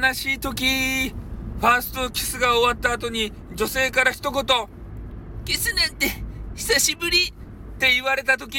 悲しい時、ファーストキスが終わった後に女性から一言、キスなんて久しぶりって言われた時、